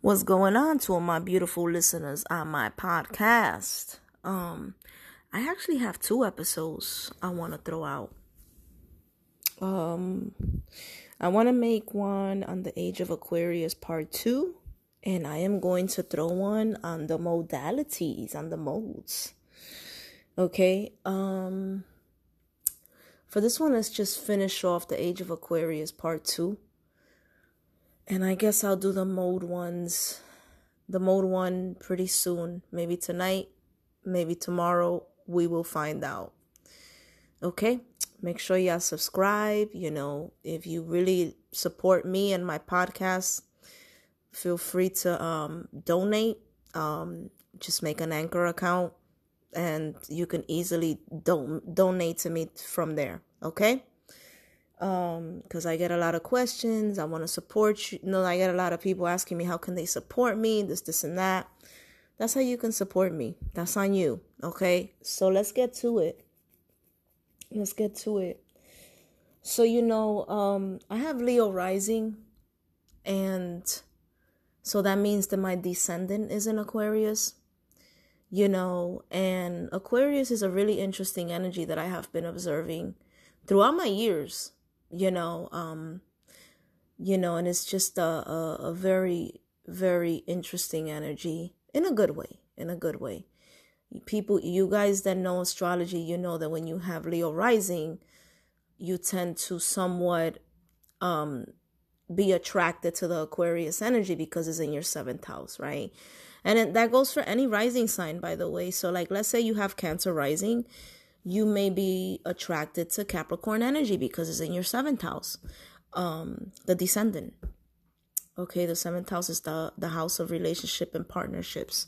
What's going on to all my beautiful listeners on my podcast? Um, I actually have two episodes I want to throw out. Um, I want to make one on the age of Aquarius part two, and I am going to throw one on the modalities, on the modes. Okay. Um, for this one, let's just finish off the age of Aquarius part two and I guess I'll do the mode ones, the mode one pretty soon. Maybe tonight, maybe tomorrow. We will find out. Okay? Make sure y'all subscribe. You know, if you really support me and my podcast, feel free to um, donate. Um, just make an anchor account and you can easily don- donate to me from there. Okay? Um because i get a lot of questions i want to support you. you know i get a lot of people asking me how can they support me? This this and that. That's how you can support me. That's on you okay? So let's get to it. Let's get to it. So you know um i have leo rising and so that means that my descendant is in aquarius you know? And aquarius is a really interesting energy that i have been observing throughout my years you know um you know and it's just a, a, a very very interesting energy in a good way in a good way. People you guys that know astrology you know that when you have leo rising you tend to somewhat um be attracted to the aquarius energy because it's in your seventh house right? And that goes for any rising sign by the way. So like let's say you have cancer rising you may be attracted to Capricorn energy because it's in your seventh house, um, the descendant. Okay, the seventh house is the the house of relationship and partnerships.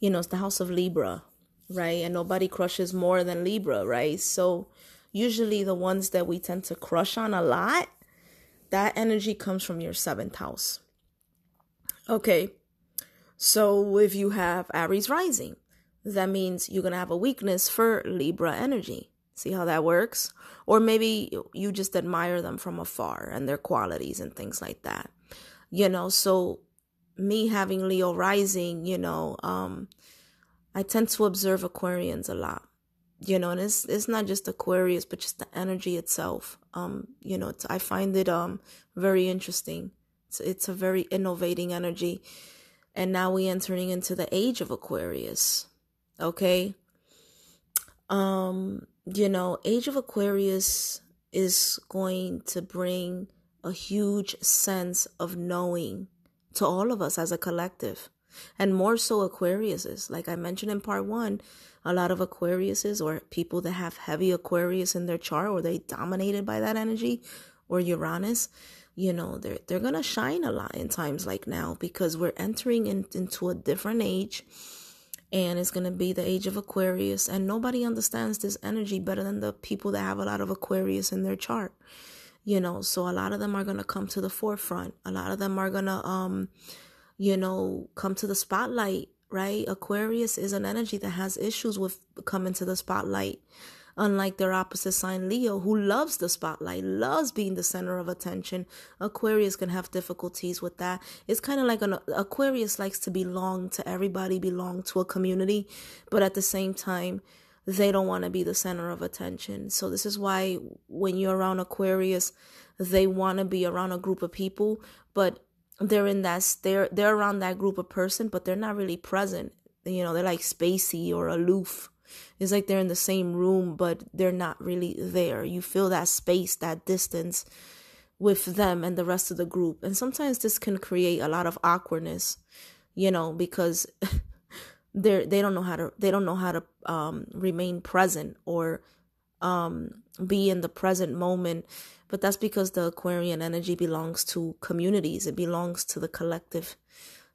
You know, it's the house of Libra, right? And nobody crushes more than Libra, right? So usually the ones that we tend to crush on a lot, that energy comes from your seventh house. Okay. So if you have Aries rising, that means you're going to have a weakness for Libra energy. See how that works? Or maybe you just admire them from afar and their qualities and things like that. You know, so me having Leo rising, you know, um, I tend to observe Aquarians a lot. You know, and it's it's not just Aquarius, but just the energy itself. Um, you know, I find it um very interesting. It's it's a very innovating energy. And now we're entering into the age of Aquarius Okay. Um, you know, Age of Aquarius is going to bring a huge sense of knowing to all of us as a collective. And more so Aquariuses. Like I mentioned in part one, a lot of Aquariuses or people that have heavy Aquarius in their chart or they dominated by that energy or Uranus, you know, they're they're gonna shine a lot in times like now because we're entering in, into a different age and it's going to be the age of Aquarius. And nobody understands this energy better than the people that have a lot of Aquarius in their chart. You know, so a lot of them are going to come to the forefront. A lot of them are going to, um, you know, come to the spotlight, right? Aquarius is an energy that has issues with coming to the spotlight unlike their opposite sign Leo, who loves the spotlight, loves being the center of attention. Aquarius can have difficulties with that. It's kind of like an Aquarius likes to belong to everybody, belong to a community, but at the same time, they don't want to be the center of attention. So this is why when you're around Aquarius, they want to be around a group of people, but they're in that they're they're around that group of person, but they're not really present. You know, they're like spacey or aloof it's like they're in the same room, but they're not really there. You feel that space, that distance with them and the rest of the group. And sometimes this can create a lot of awkwardness, you know, because they're they don't know how to they don't know how to um remain present or um be in the present moment but that's because the aquarian energy belongs to communities it belongs to the collective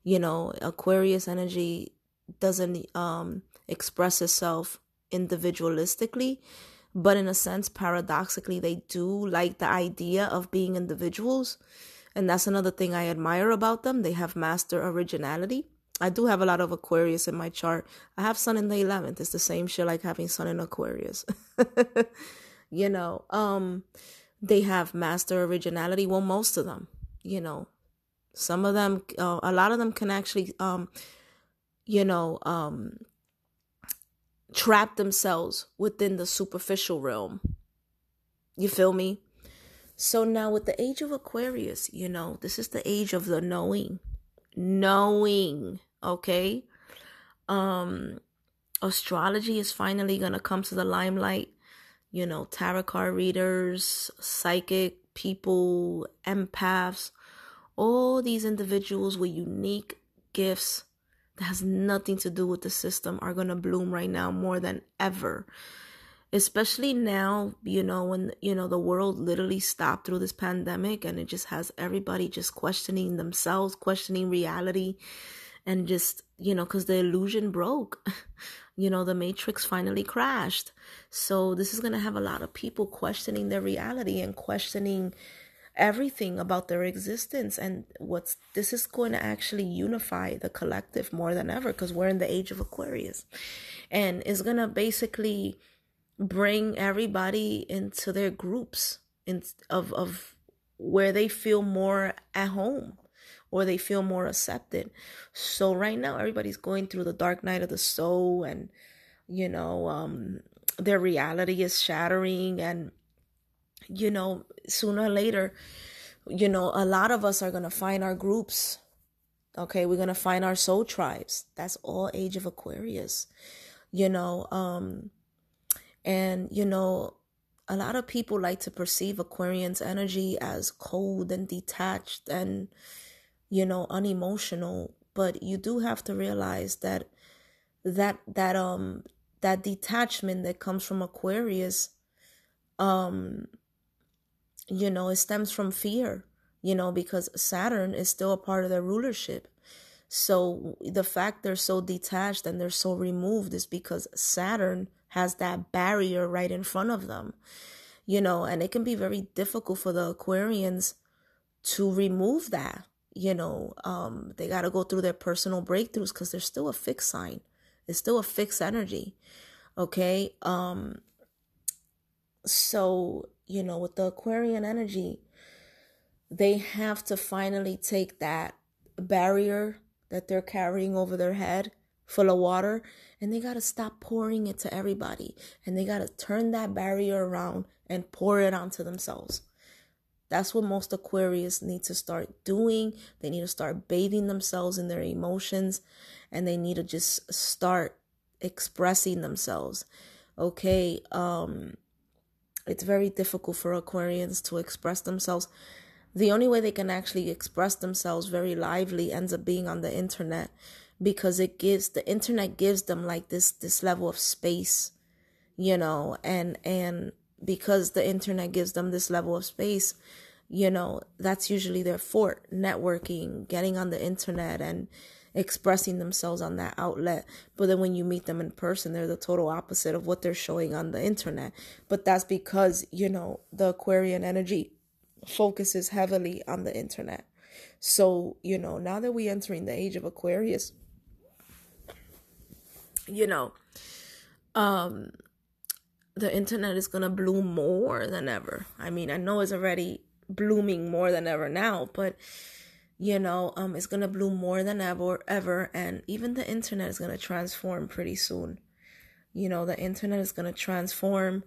you know aquarius energy doesn't um express itself individualistically but in a sense paradoxically they do like the idea of being individuals and that's another thing i admire about them. They have master originality. I do have a lot of aquarius in my chart. I have sun in the 11th it's the same shit like having sun in aquarius. You know um they have master originality. Well most of them you know. Some of them, uh, a lot of them can actually, um, you know, um, trap themselves within the superficial realm. You feel me? So now with the age of Aquarius, you know, this is the age of the knowing. Knowing, okay? Um astrology is finally going to come to the limelight. You know, tarot card readers, psychic people, empaths, all these individuals with unique gifts that has nothing to do with the system are going to bloom right now more than ever. Especially now you know when you know the world literally stopped through this pandemic and it just has everybody just questioning themselves questioning reality and just you know because the illusion broke. You know the matrix finally crashed. So this is going to have a lot of people questioning their reality and questioning everything about their existence and what's this is going to actually unify the collective more than ever because we're in the age of aquarius and it's going to basically bring everybody into their groups in, of of where they feel more at home or they feel more accepted. So right now everybody's going through the dark night of the soul and you know um their reality is shattering and you know sooner or later you know a lot of us are going to find our groups okay we're going to find our soul tribes that's all age of aquarius you know um and, you know, a lot of people like to perceive Aquarian's energy as cold and detached and, you know, unemotional. But you do have to realize that that that um that detachment that comes from Aquarius, um, you know, it stems from fear, you know, because Saturn is still a part of their rulership. So the fact they're so detached and they're so removed is because Saturn has that barrier right in front of them, you know, and it can be very difficult for the Aquarians to remove that. You know, um, they got to go through their personal breakthroughs because they're still a fixed sign. It's still a fixed energy. Okay. Um, so, you know, with the Aquarian energy, they have to finally take that barrier that they're carrying over their head full of water and they got to stop pouring it to everybody and they got to turn that barrier around and pour it onto themselves. That's what most Aquarius need to start doing. They need to start bathing themselves in their emotions and they need to just start expressing themselves. Okay, um it's very difficult for Aquarians to express themselves. The only way they can actually express themselves very lively ends up being on the internet because it gives the internet gives them like this this level of space you know and and because the internet gives them this level of space you know that's usually their fort networking getting on the internet and expressing themselves on that outlet. But then when you meet them in person they're the total opposite of what they're showing on the internet. But that's because you know the aquarian energy focuses heavily on the internet. So you know now that we're entering the age of aquarius you know, um, the internet is gonna bloom more than ever. I mean, I know it's already blooming more than ever now, but you know, um, it's gonna bloom more than ever, ever, and even the internet is gonna transform pretty soon. You know, the internet is gonna transform,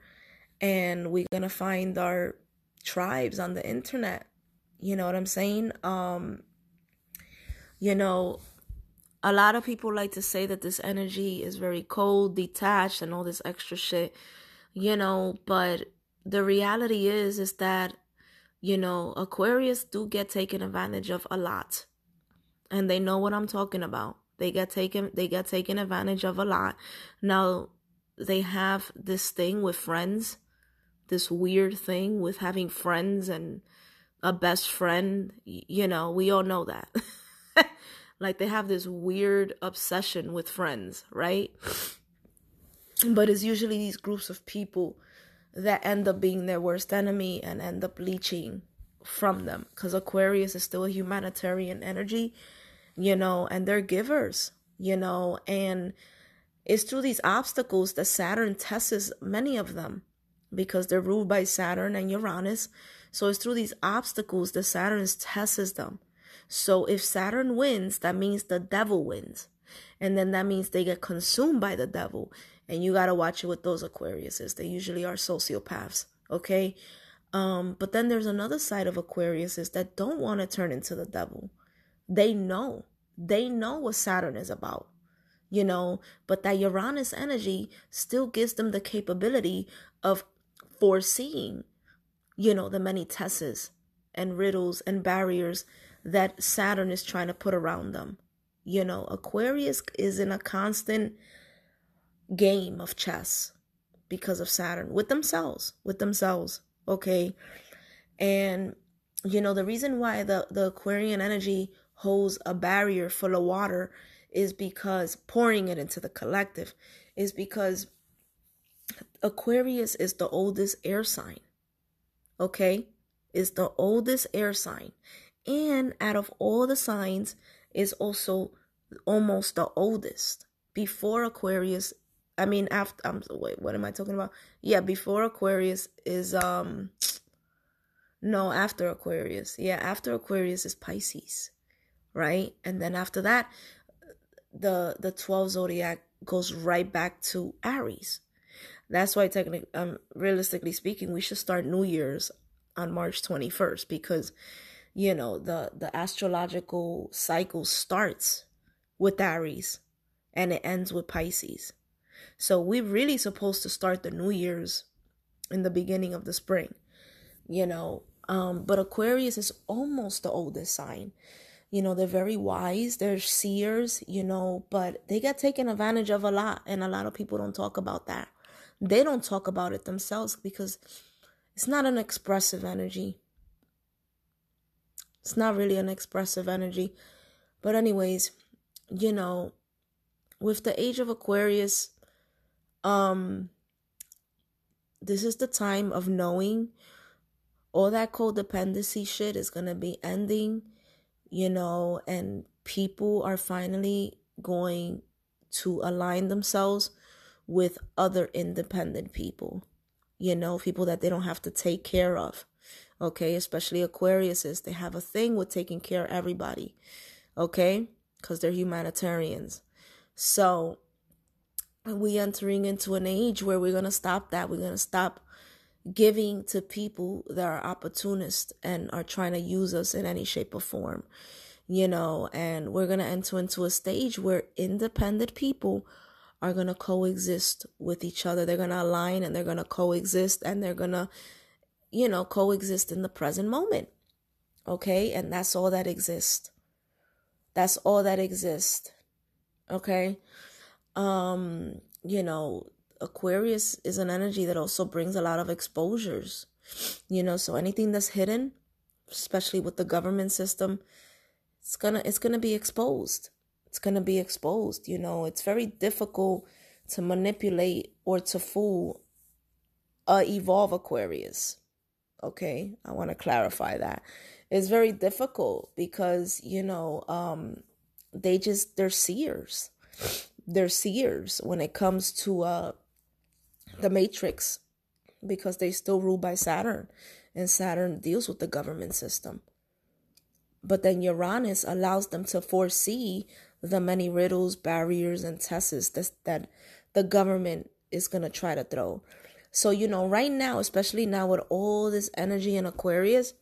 and we're gonna find our tribes on the internet. You know what I'm saying? Um, you know, a lot of people like to say that this energy is very cold, detached, and all this extra shit, you know, but the reality is, is that, you know, Aquarius do get taken advantage of a lot. And they know what I'm talking about. They get taken, they get taken advantage of a lot. Now, they have this thing with friends, this weird thing with having friends and a best friend. You know, we all know that. Like they have this weird obsession with friends, right? But it's usually these groups of people that end up being their worst enemy and end up leeching from them because Aquarius is still a humanitarian energy, you know, and they're givers, you know, and it's through these obstacles that Saturn tests many of them because they're ruled by Saturn and Uranus. So it's through these obstacles that Saturn tests them. So if Saturn wins, that means the devil wins. And then that means they get consumed by the devil. And you got to watch it with those Aquariuses. They usually are sociopaths. Okay. Um, but then there's another side of Aquariuses that don't want to turn into the devil. They know. They know what Saturn is about you know, but that Uranus energy still gives them the capability of foreseeing, you know, the many tests and riddles and barriers that Saturn is trying to put around them. You know, Aquarius is in a constant game of chess because of Saturn with themselves, with themselves, okay? And you know, the reason why the the Aquarian energy holds a barrier full of water is because pouring it into the collective is because Aquarius is the oldest air sign. Okay? Is the oldest air sign. And out of all the signs is also almost the oldest. Before Aquarius, I mean after I'm um, wait, what am I talking about? Yeah, before Aquarius is um no, after Aquarius. Yeah, after Aquarius is Pisces, right? And then after that, the the 12 zodiac goes right back to Aries. That's why technically um realistically speaking, we should start New Year's on March 21st because you know, the the astrological cycle starts with Aries and it ends with Pisces. So we're really supposed to start the New Year's in the beginning of the spring. You know, um but Aquarius is almost the oldest sign. You know they're very wise they're seers you know but they get taken advantage of a lot and a lot of people don't talk about that. They don't talk about it themselves because it's not an expressive energy. It's not really an expressive energy. But anyways you know with the age of aquarius um this is the time of knowing all that codependency shit is going to be ending you know, and people are finally going to align themselves with other independent people, you know, people that they don't have to take care of. Okay, especially Aquariuses, they have a thing with taking care of everybody. Okay, because they're humanitarians. So we entering into an age where we're gonna stop that. We're gonna stop giving to people that are opportunists and are trying to use us in any shape or form, you know, and we're going to enter into a stage where independent people are going to coexist with each other. They're going to align and they're going to coexist and they're going to, you know, coexist in the present moment. Okay. And that's all that exists. That's all that exists. Okay. Um, you know, Aquarius is an energy that also brings a lot of exposures. You know, so anything that's hidden, especially with the government system, it's gonna it's gonna be exposed. It's gonna be exposed. You know, it's very difficult to manipulate or to fool a evolve Aquarius. Okay, I want to clarify that. It's very difficult because you know um, they just they're seers. They're seers when it comes to uh the matrix because they still rule by Saturn and Saturn deals with the government system. But then Uranus allows them to foresee the many riddles, barriers, and tests that, that the government is going to try to throw. So, you know, right now, especially now with all this energy in Aquarius,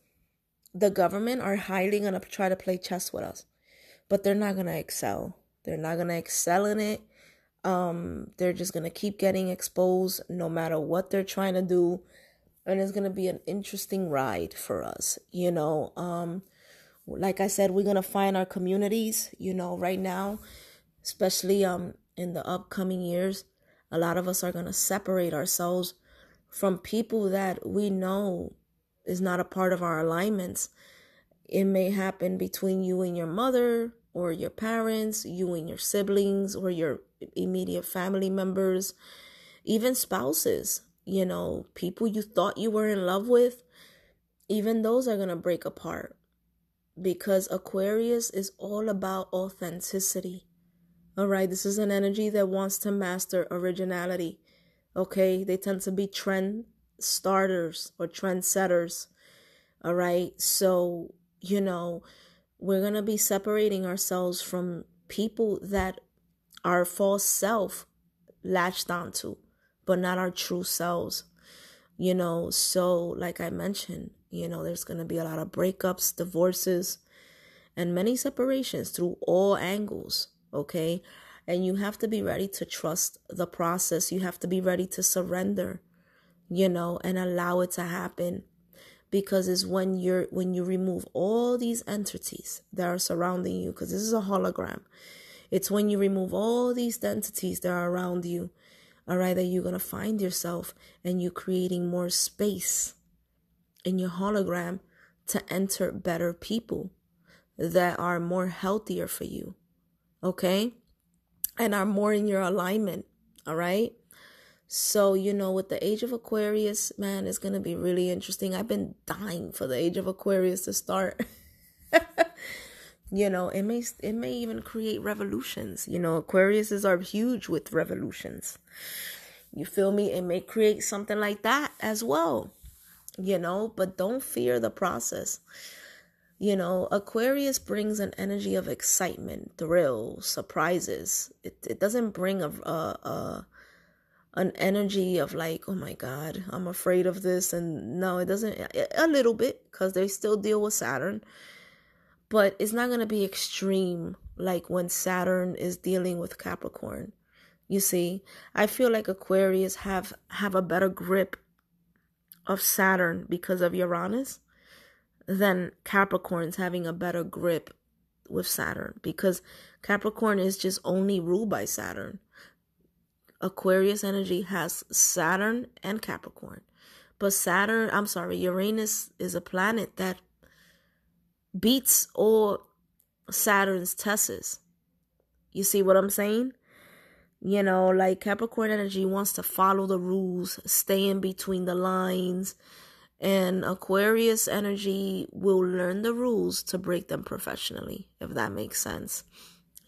the government are highly going to try to play chess with us. But they're not going to excel. They're not going to excel in it um, they're just gonna keep getting exposed no matter what they're trying to do, and it's gonna be an interesting ride for us. You know, um, like I said, we're gonna find our communities. You know, right now, especially um in the upcoming years, a lot of us are gonna separate ourselves from people that we know is not a part of our alignments. It may happen between you and your mother, or your parents, you and your siblings, or your immediate family members, even spouses, you know, people you thought you were in love with, even those are going to break apart because Aquarius is all about authenticity. All right, this is an energy that wants to master originality. Okay, they tend to be trend starters or trendsetters. All right, so you know, we're going to be separating ourselves from people that our false self latched onto, but not our true selves. You know, so like I mentioned, you know, there's going to be a lot of breakups, divorces, and many separations through all angles. Okay. And you have to be ready to trust the process. You have to be ready to surrender, you know, and allow it to happen because it's when you're when you remove all these entities that are surrounding you because this is a hologram. It's when you remove all these entities that are around you all right that you're going to find yourself and you're creating more space in your hologram to enter better people that are more healthier for you okay? And are more in your alignment all right so, you know, with the age of Aquarius, man, it's going to be really interesting. I've been dying for the age of Aquarius to start. you know, it may it may even create revolutions. You know, Aquariuses are huge with revolutions. You feel me? It may create something like that as well. You know, but don't fear the process. You know, Aquarius brings an energy of excitement, thrill, surprises. It it doesn't bring a a, a an energy of like, oh my God, I'm afraid of this. And no, it doesn't, a little bit, because they still deal with Saturn, but it's not going to be extreme like when Saturn is dealing with Capricorn. You see, I feel like Aquarius have have a better grip of Saturn because of Uranus than Capricorn's having a better grip with Saturn because Capricorn is just only ruled by Saturn. Aquarius energy has Saturn and Capricorn. But Saturn, I'm sorry, Uranus is a planet that beats all Saturn's tests. You see what I'm saying? You know, like Capricorn energy wants to follow the rules, stay in between the lines. And Aquarius energy will learn the rules to break them professionally, if that makes sense.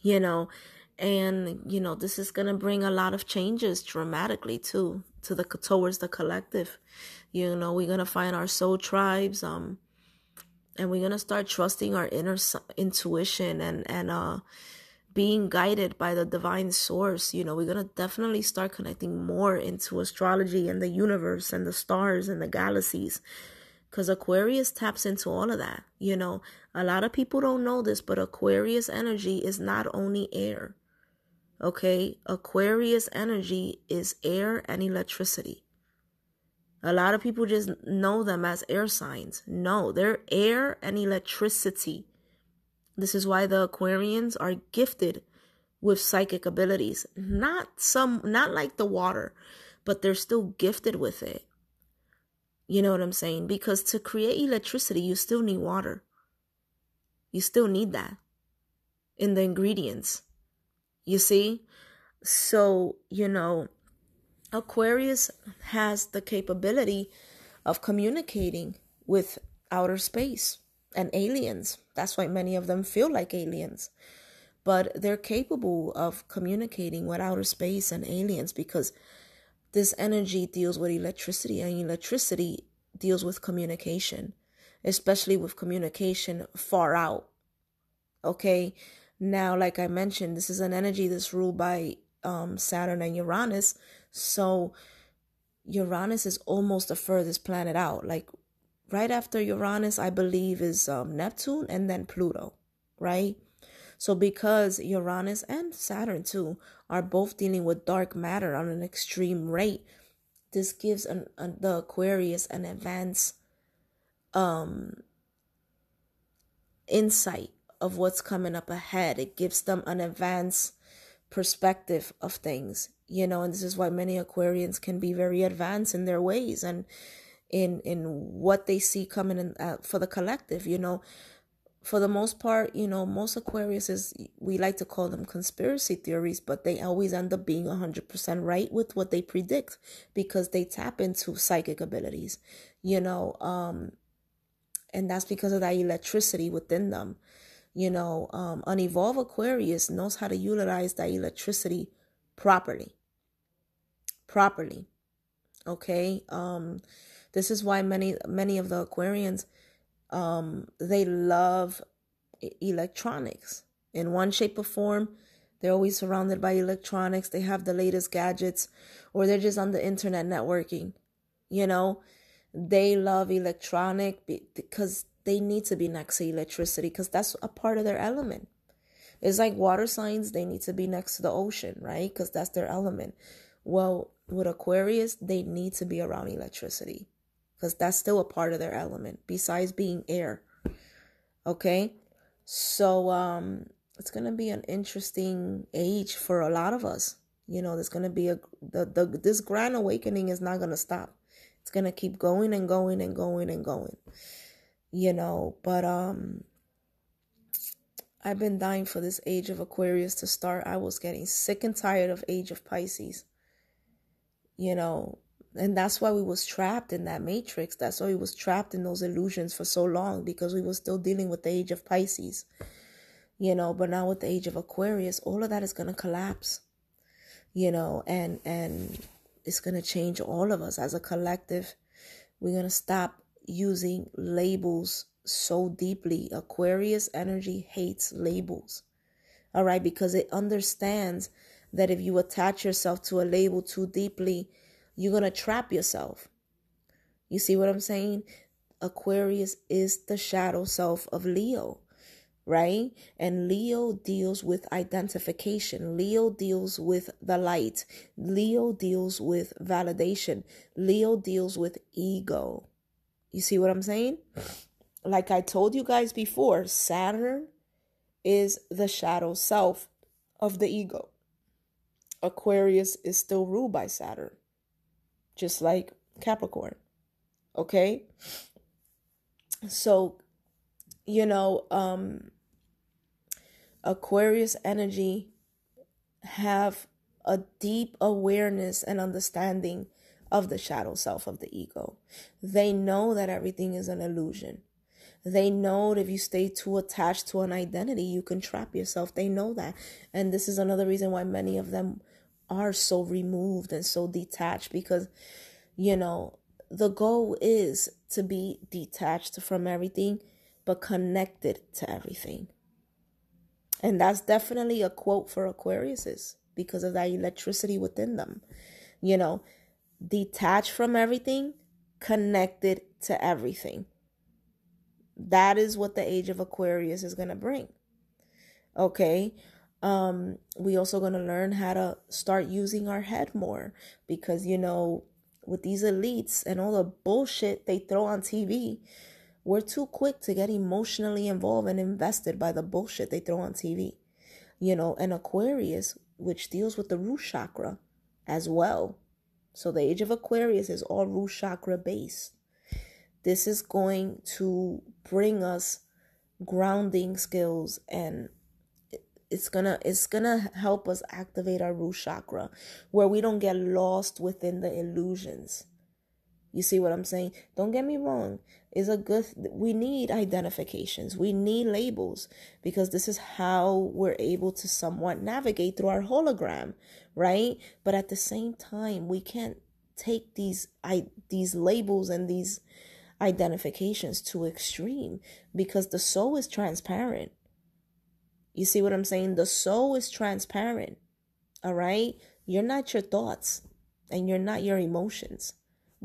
You know, and you know this is going to bring a lot of changes dramatically too to the towards the collective. You know we're going to find our soul tribes um and we're going to start trusting our inner intuition and and uh being guided by the divine source. You know we're going to definitely start connecting more into astrology and the universe and the stars and the galaxies because Aquarius taps into all of that. You know, a lot of people don't know this, but Aquarius energy is not only air, Okay, Aquarius energy is air and electricity. A lot of people just know them as air signs. No, they're air and electricity. This is why the Aquarians are gifted with psychic abilities. Not some not like the water, but they're still gifted with it. You know what I'm saying? Because to create electricity, you still need water. You still need that in the ingredients. You see? So, you know, Aquarius has the capability of communicating with outer space and aliens. That's why many of them feel like aliens. But they're capable of communicating with outer space and aliens because this energy deals with electricity, and electricity deals with communication, especially with communication far out. Okay, now, like I mentioned, this is an energy that's ruled by um, Saturn and Uranus. So Uranus is almost the furthest planet out. Like right after Uranus, I believe, is um, Neptune and then Pluto, right? So because Uranus and Saturn too are both dealing with dark matter on an extreme rate, this gives an, an the Aquarius an advanced um insight of what's coming up ahead. It gives them an advanced perspective of things, you know, and this is why many Aquarians can be very advanced in their ways and in in what they see coming in uh, for the collective, you know. For the most part, you know, most Aquarius is we like to call them conspiracy theories, but they always end up being 100% right with what they predict because they tap into psychic abilities, you know, um and that's because of that electricity within them you know, um, an evolved Aquarius knows how to utilize that electricity properly. Properly. Okay. Um, this is why many many of the Aquarians um they love electronics in one shape or form. They're always surrounded by electronics. They have the latest gadgets, or they're just on the internet networking. You know, they love electronic because they need to be next to electricity because that's a part of their element. It's like water signs, they need to be next to the ocean, right? Because that's their element. Well, with Aquarius, they need to be around electricity because that's still a part of their element besides being air. Okay? So um it's going to be an interesting age for a lot of us. You know, there's going to be a the, the this grand awakening is not going to stop. It's going to keep going and going and going and going. You know, but um I've been dying for this age of Aquarius to start. I was getting sick and tired of age of Pisces. You know, and that's why we was trapped in that matrix. That's why we was trapped in those illusions for so long because we was still dealing with the age of Pisces. You know, but now with the age of Aquarius, all of that is going to collapse. You know, and and it's going to change all of us as a collective. We're going to stop using labels so deeply. Aquarius energy hates labels. All right, because it understands that if you attach yourself to a label too deeply, you're going to trap yourself. You see what I'm saying? Aquarius is the shadow self of Leo, right? And Leo deals with identification. Leo deals with the light. Leo deals with validation. Leo deals with ego. You see what I'm saying? like I told you guys before, Saturn is the shadow self of the ego. Aquarius is still ruled by Saturn, just like Capricorn. Okay? So, you know, um Aquarius energy have a deep awareness and understanding of the shadow self of the ego. They know that everything is an illusion. They know that if you stay too attached to an identity, you can trap yourself. They know that. And this is another reason why many of them are so removed and so detached because, you know, the goal is to be detached from everything but connected to everything. And that's definitely a quote for Aquariuses because of that electricity within them. You know, detached from everything, connected to everything. That is what the age of Aquarius is going to bring. Okay? Um we also going to learn how to start using our head more because you know, with these elites and all the bullshit they throw on TV, we're too quick to get emotionally involved and invested by the bullshit they throw on TV. You know, and Aquarius, which deals with the root chakra as well. So the age of Aquarius is all root chakra based. This is going to bring us grounding skills and it's gonna it's gonna help us activate our root chakra where we don't get lost within the illusions you see what i'm saying don't get me wrong is a good we need identifications we need labels because this is how we're able to somewhat navigate through our hologram right but at the same time we can't take these i these labels and these identifications to extreme because the soul is transparent. You see what I'm saying? The soul is transparent. All right? You're not your thoughts and you're not your emotions.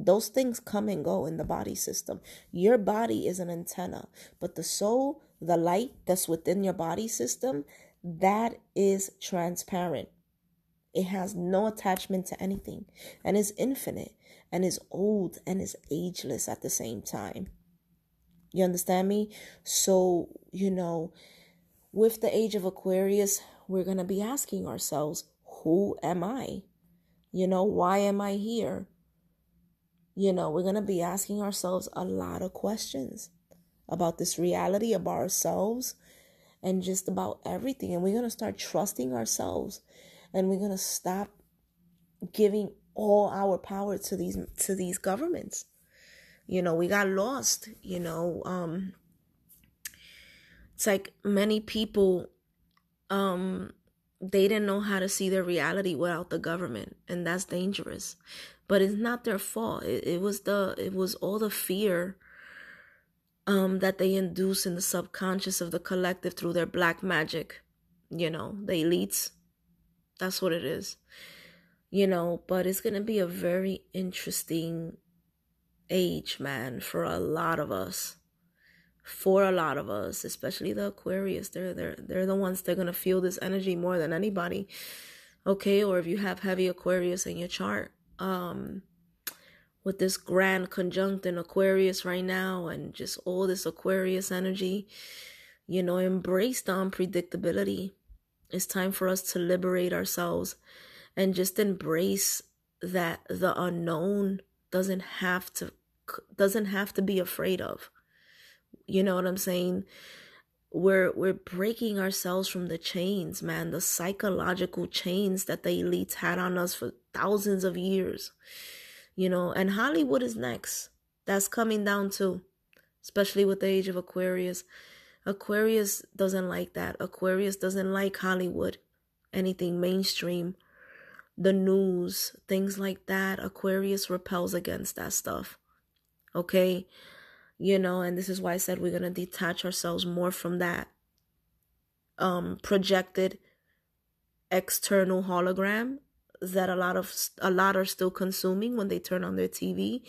Those things come and go in the body system. Your body is an antenna, but the soul, the light that's within your body system, that is transparent. It has no attachment to anything and is infinite and is old and is ageless at the same time. You understand me? So, you know, with the age of Aquarius, we're going to be asking ourselves, who am I? You know, why am I here? You know, we're going to be asking ourselves a lot of questions about this reality, about ourselves, and just about everything. And we're going to start trusting ourselves and we're going to stop giving all our power to these to these governments you know we got lost you know um it's like many people um they didn't know how to see their reality without the government and that's dangerous but it's not their fault it, it was the it was all the fear um, that they induce in the subconscious of the collective through their black magic. You know, the elites. That's what it is. You know, but it's to be a very interesting age, man, for a lot of us. For a lot of us, especially the Aquarius, they're they're they're the ones that are gonna feel this energy more than anybody. Okay, or if you have heavy Aquarius in your chart, um, with this grand conjunct in Aquarius right now and just all this Aquarius energy, you know, embrace the unpredictability. It's time for us to liberate ourselves and just embrace that the unknown doesn't have to doesn't have to be afraid of. You know what I'm saying? We're we're breaking ourselves from the chains, man, the psychological chains that the elites had on us for thousands of years. You know, and Hollywood is next. That's coming down too, especially with the age of Aquarius. Aquarius doesn't like that. Aquarius doesn't like Hollywood, anything mainstream, the news, things like that. Aquarius repels against that stuff. Okay? You know, and this is why I said we're going to detach ourselves more from that um projected external hologram that a lot of a lot are still consuming when they turn on their TV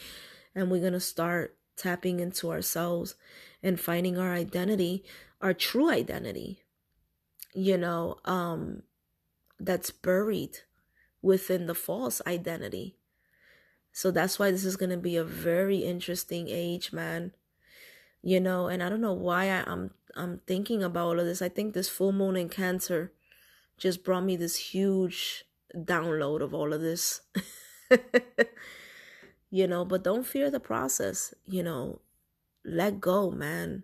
and we're going to start tapping into ourselves and finding our identity, our true identity. You know, um that's buried within the false identity. So that's why this is going to be a very interesting age, man. You know, and I don't know why I, I'm I'm thinking about all of this. I think this full moon in Cancer just brought me this huge download of all of this. you know, but don't fear the process, you know. Let go, man.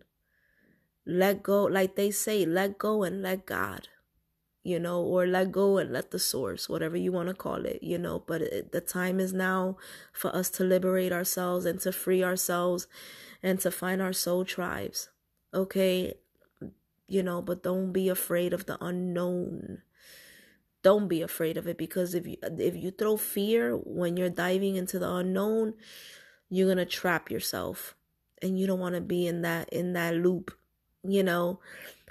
Let go, like they say, let go and let God you know, or let go and let the source, whatever you want to call it, you know. But it, the time is now for us to liberate ourselves and to free ourselves and to find our soul tribes. Okay, you know, but don't be afraid of the unknown. Don't be afraid of it because if you if you throw fear when you're diving into the unknown, you're gonna trap yourself, and you don't want to be in that in that loop, you know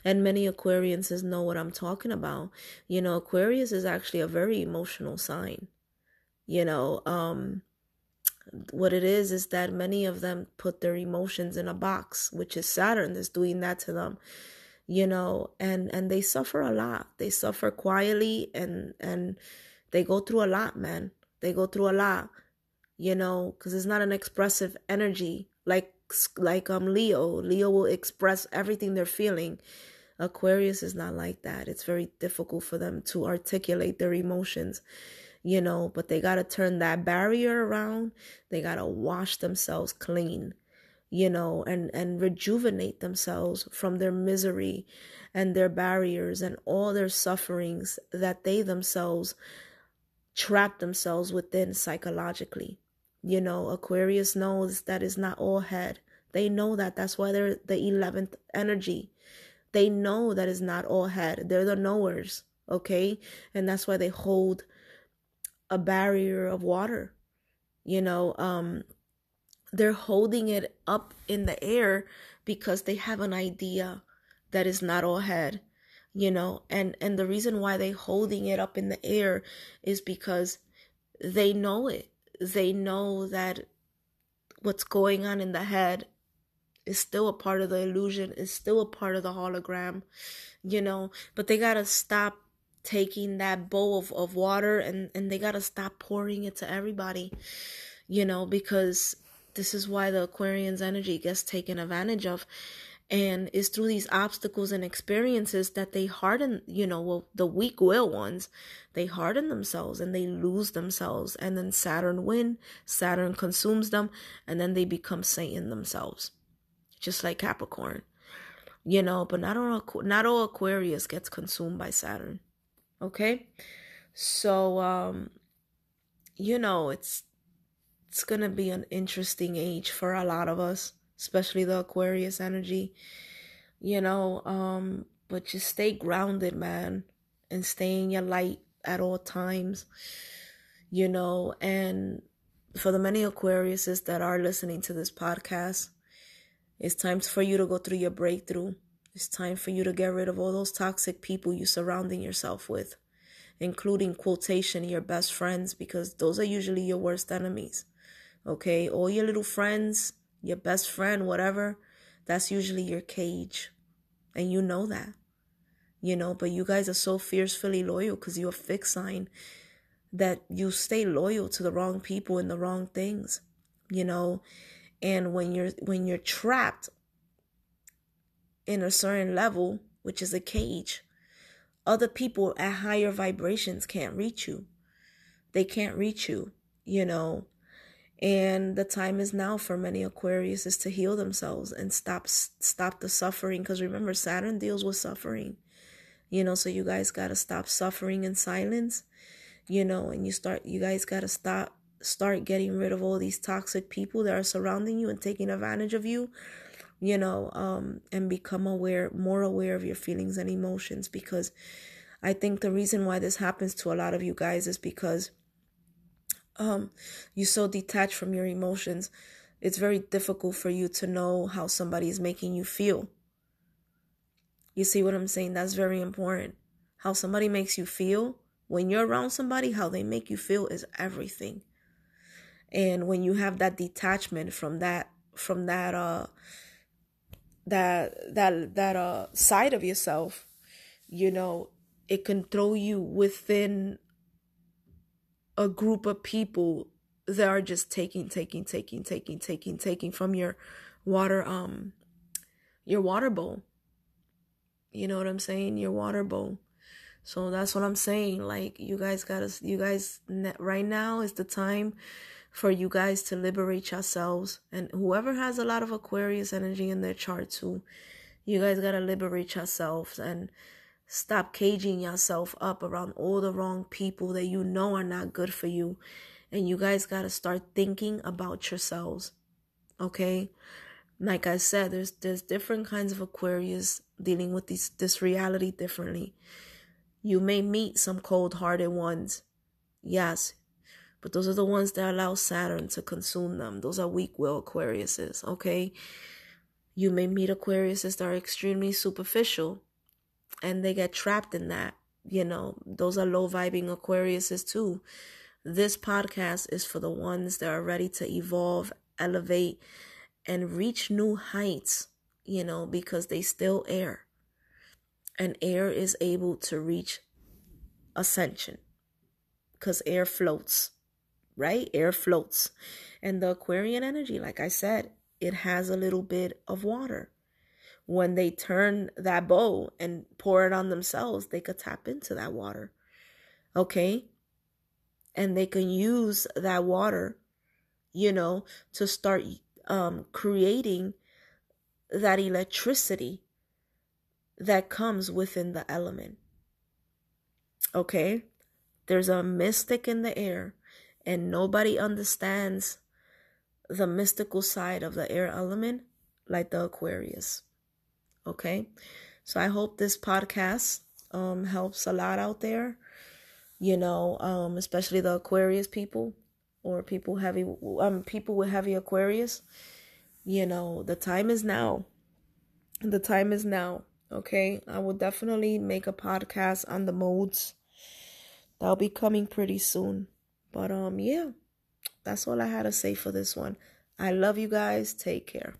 and many Aquarians know what I'm talking about. You know, Aquarius is actually a very emotional sign. You know, um, what it is is that many of them put their emotions in a box, which is Saturn that's doing that to them. You know, and and they suffer a lot. They suffer quietly, and and they go through a lot, man. They go through a lot. You know, because it's not an expressive energy like like um Leo. Leo will express everything they're feeling Aquarius is not like that. It's very difficult for them to articulate their emotions, you know, but they got to turn that barrier around. They got to wash themselves clean, you know, and and rejuvenate themselves from their misery and their barriers and all their sufferings that they themselves trap themselves within psychologically. You know, Aquarius knows that is not all head. They know that. That's why they're the 11th energy they know that is not all head. They're the knowers, okay? And that's why they hold a barrier of water. You know, um they're holding it up in the air because they have an idea that is not all head you know and and the reason why they holding it up in the air is because they know it they know that what's going on in the head is still a part of the illusion, is still a part of the hologram, you know. But they gotta stop taking that bowl of, of water and, and they gotta stop pouring it to everybody, you know, because this is why the Aquarian's energy gets taken advantage of. And it's through these obstacles and experiences that they harden, you know, well, the weak will ones, they harden themselves and they lose themselves. And then Saturn win, Saturn consumes them, and then they become Satan themselves just like Capricorn. You know, but not all not all Aquarius gets consumed by Saturn. Okay? So um you know, it's it's to be an interesting age for a lot of us, especially the Aquarius energy. You know, um but just stay grounded, man, and stay in your light at all times. You know, and for the many Aquariuses that are listening to this podcast, It's time for you to go through your breakthrough. It's time for you to get rid of all those toxic people you're surrounding yourself with, including quotation your best friends, because those are usually your worst enemies. Okay, all your little friends, your best friend, whatever, that's usually your cage. And you know that. You know, but you guys are so fiercely loyal because you're a fixed sign that you stay loyal to the wrong people and the wrong things. You know, and when you're when you're trapped in a certain level, which is a cage, other people at higher vibrations can't reach you. They can't reach you, you know. And the time is now for many Aquarius is to heal themselves and stop stop the suffering because remember Saturn deals with suffering. You know, so you guys got to stop suffering in silence, you know, and you start you guys got to stop start getting rid of all these toxic people that are surrounding you and taking advantage of you you know um and become aware more aware of your feelings and emotions because i think the reason why this happens to a lot of you guys is because um you're so detached from your emotions. It's very difficult for you to know how somebody is making you feel. You see what i'm saying? That's very important. How somebody makes you feel when you're around somebody how they make you feel is everything. And when you have that detachment from that from that uh that that that uh side of yourself you know it can throw you within a group of people that are just taking taking taking taking taking taking from your water um your water bowl. You know what i'm saying? Your water bowl. So that's what i'm saying. Like you guys gotta you guys right now is the time for you guys to liberate yourselves. And whoever has a lot of Aquarius energy in their chart too, you guys gotta liberate yourselves and stop caging yourself up around all the wrong people that you know are not good for you. And you guys gotta start thinking about yourselves. Okay? Like I said, there's there's different kinds of Aquarius dealing with these this reality differently. You may meet some cold hearted ones. Yes, but those are the ones that allow Saturn to consume them. Those are weak will Aquariuses, okay? You may meet Aquariuses that are extremely superficial and they get trapped in that. You know, those are low vibing Aquariuses too. This podcast is for the ones that are ready to evolve, elevate, and reach new heights, you know, because they still air. And air is able to reach ascension because air floats right? Air floats. And the Aquarian energy, like I said, it has a little bit of water. When they turn that bowl and pour it on themselves, they could tap into that water. Okay? And they can use that water, you know, to start um, creating that electricity that comes within the element. Okay? There's a mystic in the air and nobody understands the mystical side of the air element like the Aquarius. Okay? So I hope this podcast um helps a lot out there. You know, um especially the Aquarius people or people heavy um people with heavy Aquarius. You know, the time is now. The time is now. Okay? I will definitely make a podcast on the modes. That'll be coming pretty soon. But um yeah, that's all I had to say for this one. I love you guys. Take care.